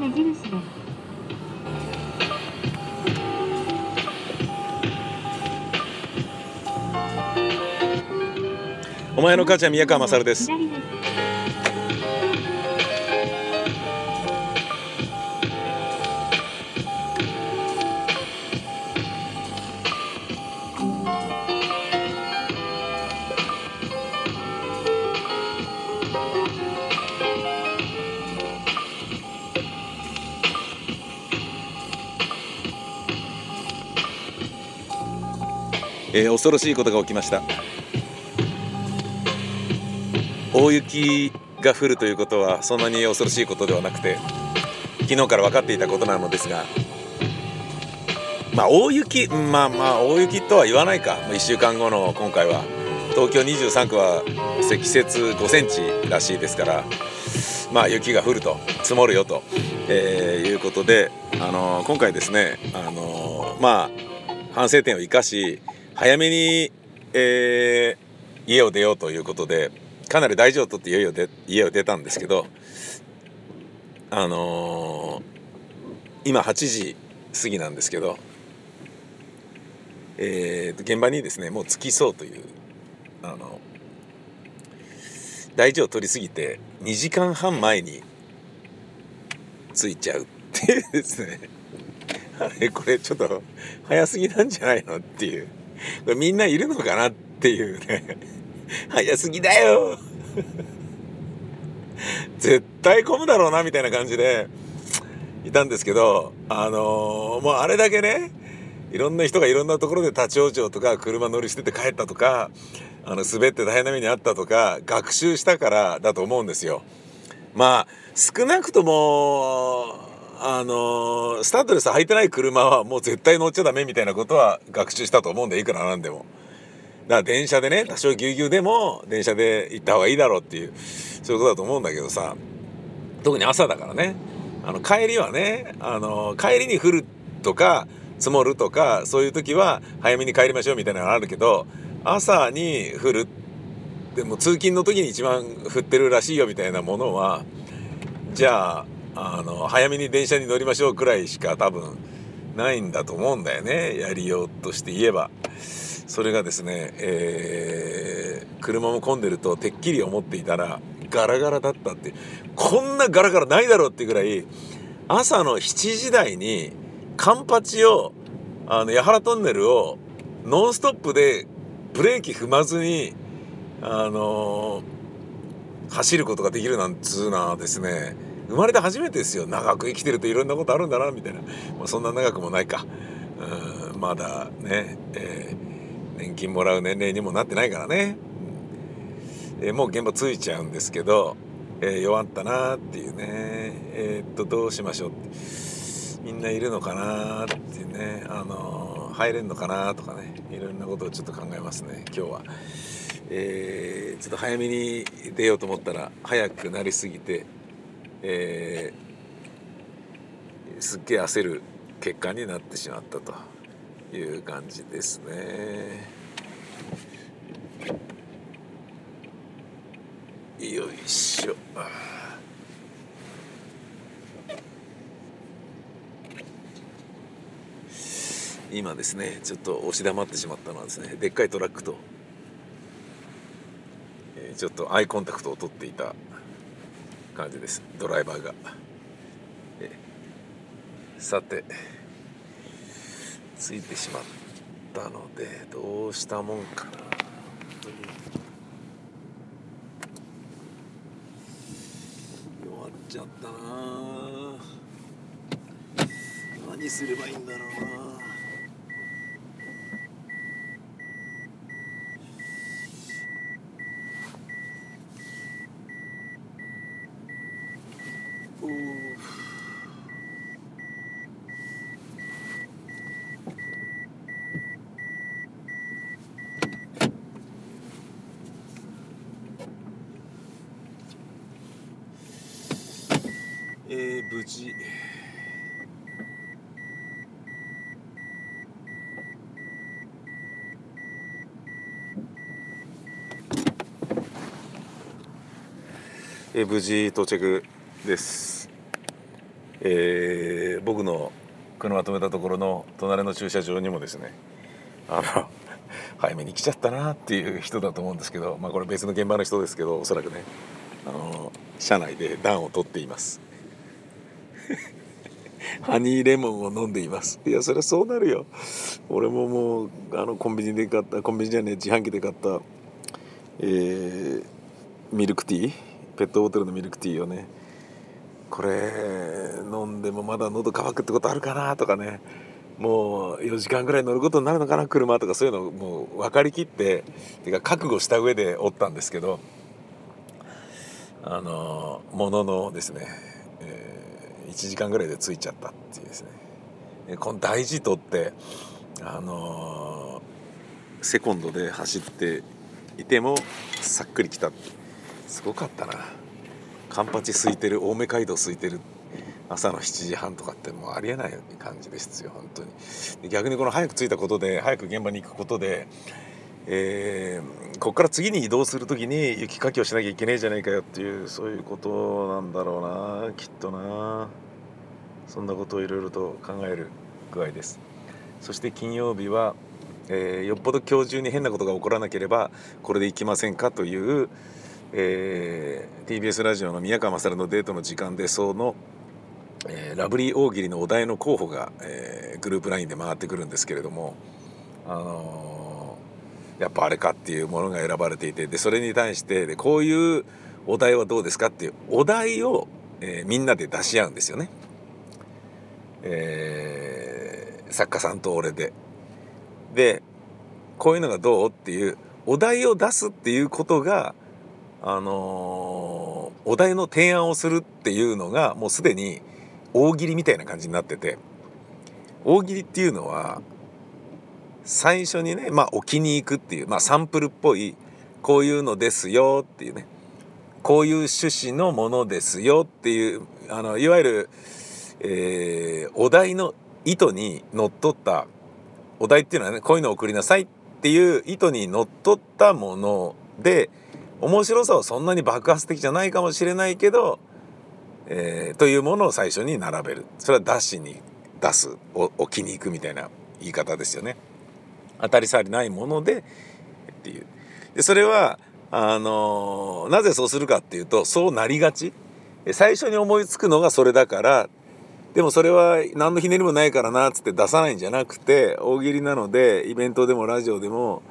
目印です。お前の母ちゃん宮川勝ですえー恐ろしいことが起きました。大雪が降るということはそんなに恐ろしいことではなくて昨日から分かっていたことなのですがまあ大雪まあまあ大雪とは言わないか。1週間後の今回は東京23区は積雪5センチらしいですからまあ雪が降ると積もるよと、えーいうことで、あのー今回ですね、あのーまあ反省点を生かし早めに、えー家を出ようということでかなり大事を取って家を出家を出たんですけどあのー今8時過ぎなんですけど、えーと現場にですねもう着きそうというあの大事を取りすぎて2時間半前に着いちゃうっていうですね。あれこれちょっと早すぎなんじゃないのっていう。こ れみんないるのかなっていうね 早すぎだよ 絶対混むだろうなみたいな感じでいたんですけどあのーもうあれだけねいろんな人がいろんなところで立ち往生とか車乗り捨てて帰ったとかあの滑って大変な目にあったとか学習したからだと思うんですよ。まあ少なくともあのスタッドレス履いてない車はもう絶対乗っちゃダメみたいなことは学習したと思うんでいくらなんでも。だから電車でね多少ぎゅうぎゅうでも電車で行った方がいいだろうっていうそういうことだと思うんだけどさ特に朝だからねあの帰りはねあの帰りに降るとか積もるとかそういう時は早めに帰りましょうみたいなのがあるけど朝に降るでも通勤の時に一番降ってるらしいよみたいなものはじゃああの早めに電車に乗りましょうくらいしか多分ないんだと思うんだよね。やりようとして言えば。それがですね、えー車も混んでるとてっきり思っていたらガラガラだったってこんなガラガラないだろうっていうぐらい朝の7時台にカンパチをあの八原トンネルをノンストップでブレーキ踏まずにあのー走ることができるなんつうのはですね。生まれて初めてですよ。長く生きてるといろんなことあるんだなみたいな、まあ、そんな長くもないか。うんまだね、えー年金もらう年齢にもなってないからね、うん。えーもう現場着いちゃうんですけど、えー弱ったなっていうね。えーっとどうしましょう。ってみんないるのかなっていうね。あの入れんのかなとかね。いろんなことをちょっと考えますね今日は。えーちょっと早めに出ようと思ったら早くなりすぎて、えーすっげえ焦る結果になってしまったという感じですね。よいしょ。今ですねちょっと押し黙ってしまったのはですねでっかいトラックと、えーちょっとアイコンタクトを取っていた感じです。ドライバーが、さてついてしまったのでどうしたもんかな。本当に。弱っちゃったな。何すればいいんだろうなおーえー、無事え無事到着です。えー、僕の車止めたところの隣の駐車場にもですねあの 早めに来ちゃったなっていう人だと思うんですけど、まあ、これ別の現場の人ですけどおそらくねあの車内で暖を取っています。ハニーレモンを飲んでいます。いやそりゃそうなるよ。俺ももうあのコンビニで買ったコンビニじゃねえ自販機で買ったえー、ミルクティーペットボトルのミルクティーをねこれ飲んでもまだ喉乾くってことあるかなとかねもう4時間ぐらい乗ることになるのかな車とかそういうのもう分かりきっててか覚悟した上でおったんですけどあのもののですね、えー、1時間ぐらいで着いちゃったっていうですね。この大事とってあのセコンドで走っていてもさっくり来た。ってすごかったな。カンパチ空いてる青梅街道空いてる。朝の7時半とかってもうありえない感じですよ本当に。逆にこの早く着いたことで早く現場に行くことでえー、ここから次に移動する時に雪かきをしなきゃいけねえじゃないかよっていうそういうことなんだろうなきっとな。そんなことをいろいろと考える具合です。そして金曜日は、えー、よっぽど今日中に変なことが起こらなければこれで行きませんかというえー、TBS ラジオの宮川勝のデートの時間でその、えー、ラブリー大喜利のお題の候補が、えー、グループ LINE で回ってくるんですけれども、あのー、やっぱあれかっていうものが選ばれていてでそれに対してでこういうお題はどうですかっていうお題を、えー、みんなで出し合うんですよね。えー、作家さんと俺で。でこういうのがどうっていうお題を出すっていうことがあのー、お題の提案をするっていうのがもうすでに大喜利みたいな感じになってて。大喜利っていうのは最初にねまあ置きに行くっていう、まあ、サンプルっぽいこういうのですよっていうねこういう趣旨のものですよっていうあのいわゆる、えー、お題の意図にのっとったお題っていうのはねこういうのを送りなさいっていう意図にのっとったもので面白さはそんなに爆発的じゃないかもしれないけど、えー、というものを最初に並べる。それは出しに出す置きに行くみたいな言い方ですよね。当たり障りないものでっていう。でそれはあの、なぜそうするかっていうとそうなりがち。最初に思いつくのがそれだからでもそれは何のひねりもないからなっつって出さないんじゃなくて大喜利なのでイベントでもラジオでも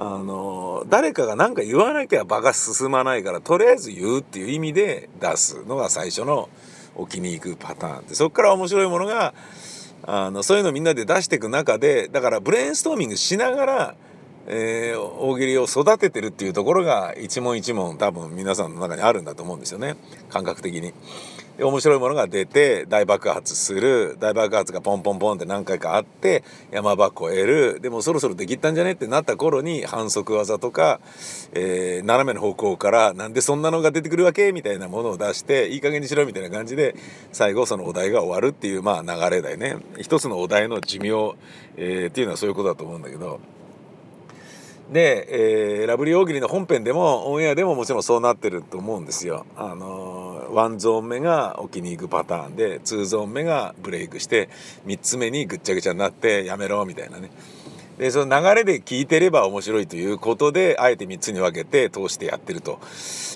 あの誰かが何か言わなきゃ場が進まないからとりあえず言うっていう意味で出すのが最初の置きに行くパターンでそっから面白いものがあのそういうのみんなで出していく中でだからブレインストーミングしながら、えー、大喜利を育ててるっていうところが一問一問多分皆さんの中にあるんだと思うんですよね。感覚的に。で面白いものが出て大爆発する。大爆発がポンポンポンって何回かあって山箱を得る。でもそろそろできったんじゃねってなった頃に反則技とか、えー、斜めの方向からなんでそんなのが出てくるわけ？みたいなものを出していい加減にしろみたいな感じで最後そのお題が終わるっていうまあ流れだよね。一つのお題の寿命、えー、っていうのはそういうことだと思うんだけど。で、えー、ラブリー大喜利の本編でもオンエアでももちろんそうなってると思うんですよ。あのー、1ゾーン目が置きに行くパターンで2ゾーン目がブレイクして3つ目にぐっちゃぐちゃになってやめろみたいなね。でその流れで聞いてれば面白いということであえて3つに分けて通してやってると。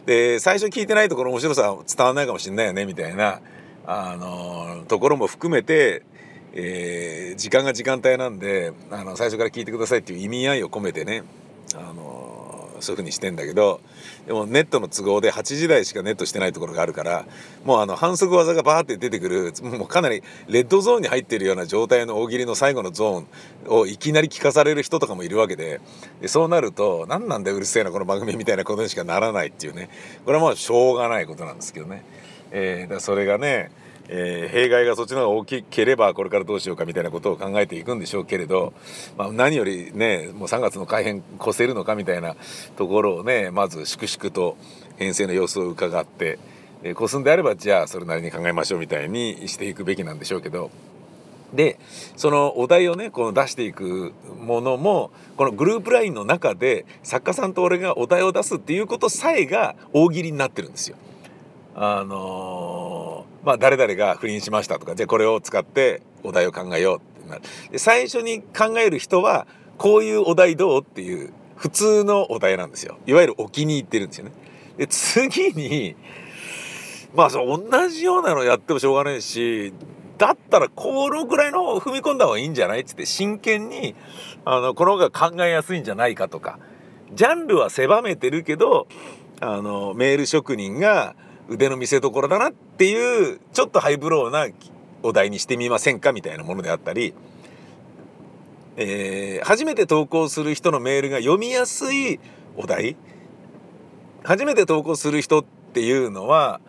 で最初聞いてないところ面白さ伝わんないかもしんないよねみたいな、あのー、ところも含めてえー、時間が時間帯なんであの最初から聞いてくださいっていう意味合いを込めてねあのそういう風にしてんだけどでもネットの都合で8時台しかネットしてないところがあるからもうあの反則技がバーって出てくるもうかなりレッドゾーンに入ってるような状態の大喜利の最後のゾーンをいきなり聞かされる人とかもいるわけででそうなると何なんだようるせえなこの番組みたいなことにしかならないっていうねこれはもうしょうがないことなんですけどね。えー、だそれがねえー、弊害がそっちの方が大きければこれからどうしようかみたいなことを考えていくんでしょうけれど、まあ、何よりねもう3月の改編越せるのかみたいなところをねまず粛々と編成の様子を伺って、えー、越すんであればじゃあそれなりに考えましょうみたいにしていくべきなんでしょうけど。でそのお題をねこの出していくものもこのグループ LINE の中で作家さんと俺がお題を出すっていうことさえが大喜利になってるんですよ。あのーまあ誰々が不倫しましたとかじゃあこれを使ってお題を考えようってなる。で最初に考える人はこういうお題どうっていう普通のお題なんですよ。いわゆるお気に入ってるんですよね。で次にまあそう同じようなのやってもしょうがないしだったらこのぐらいの踏み込んだ方がいいんじゃないっつって真剣にあのこの方が考えやすいんじゃないかとかジャンルは狭めてるけどあのメール職人が腕の見せ所だなっていうちょっとハイブローなお題にしてみませんかみたいなものであったり、えー、初めて投稿する人のメールが読みやすいお題。初めて投稿する人っていうのは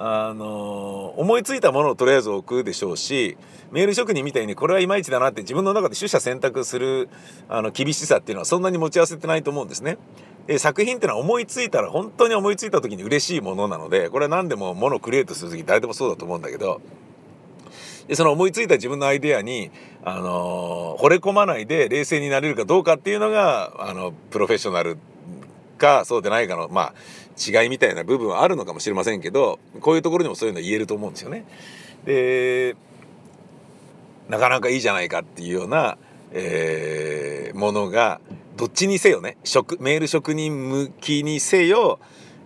あの思いついたものをとりあえず置くでしょうしメール職人みたいにこれはいまいちだなって自分の中で取捨選択するあの厳しさっていうのはそんなに持ち合わせてないと思うんですね。で作品っていうのは思いついたら本当に思いついた時に嬉しいものなのでこれは何でもものをクリエイトする時誰でもそうだと思うんだけどでその思いついた自分のアイデアに、あのー、惚れ込まないで冷静になれるかどうかっていうのがあのプロフェッショナルかそうでないかのまあ違いみたいな部分はあるのかもしれませんけどこういうところにもそういうの言えると思うんですよね。でなかなかいいじゃないかっていうような、えー、ものがどっちにせよね職メール職人向きにせよ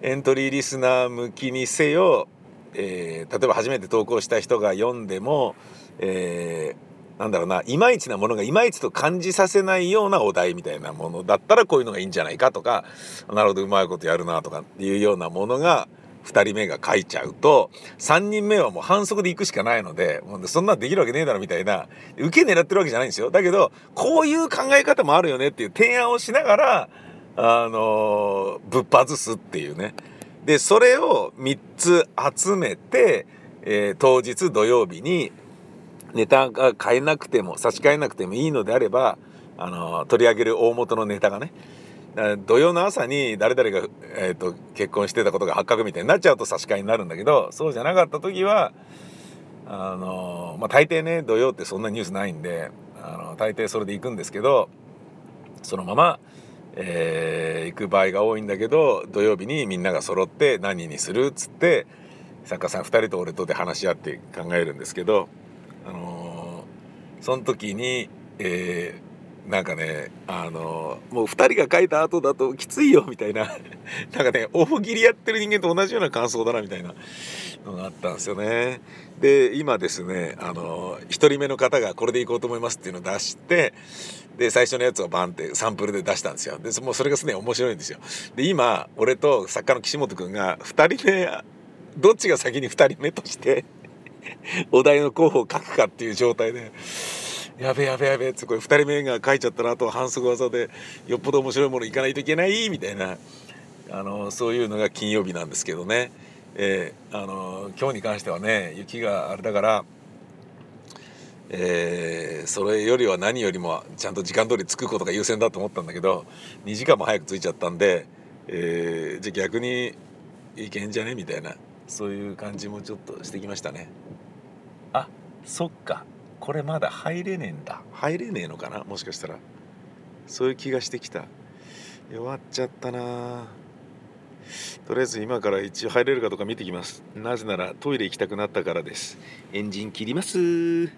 エントリーリスナー向きにせよ、えー、例えば初めて投稿した人が読んでも、えー、なんだろうないまいちなものがいまいちと感じさせないようなお題みたいなものだったらこういうのがいいんじゃないかとかなるほどうまいことやるなとかっていうようなものが2人目が書いちゃうと3人目はもう反則で行くしかないのでもうそんなんできるわけねえだろみたいな受け狙ってるわけじゃないんですよ。だけどこういう考え方もあるよねっていう提案をしながらあのぶっ外すっていうね。でそれを3つ集めて、えー、当日土曜日にネタが変えなくても差し替えなくてもいいのであればあの取り上げる大元のネタがね。土曜の朝に誰々が、えーと、結婚してたことが発覚みたいになっちゃうと差し替えになるんだけどそうじゃなかった時はあのまあ大抵ね土曜ってそんなニュースないんであの大抵それで行くんですけどそのまま、えー、行く場合が多いんだけど土曜日にみんなが揃って何にするっつって作家さん2人と俺とで話し合って考えるんですけど、あのその時に、えーなんかねあのもう2人が書いた後だときついよみたいな なんかね大喜利やってる人間と同じような感想だなみたいなのがあったんですよね。で今ですねあの1人目の方がこれでいこうと思いますっていうのを出してで最初のやつをバンってサンプルで出したんですよ。でもうそれがすでに面白いんですよ。で今俺と作家の岸本君が2人目どっちが先に2人目として お題の候補を書くかっていう状態で。やべやべやべってこれ2人目が書いちゃったらあと反則技でよっぽど面白いものいかないといけないみたいなあのそういうのが金曜日なんですけどね、えー、あの今日に関してはね雪があれだから、えー、それよりは何よりもちゃんと時間通り着くことが優先だと思ったんだけど2時間も早く着いちゃったんで、えー、じゃあ逆にいけんじゃね？みたいなそういう感じもちょっとしてきましたね。あそっか。これまだ入れねえんだ。入れねえのかな？もしかしたら。そういう気がしてきた。弱っちゃったな。とりあえず今から一応入れるかどうか見てきます。なぜならトイレ行きたくなったからです。エンジン切ります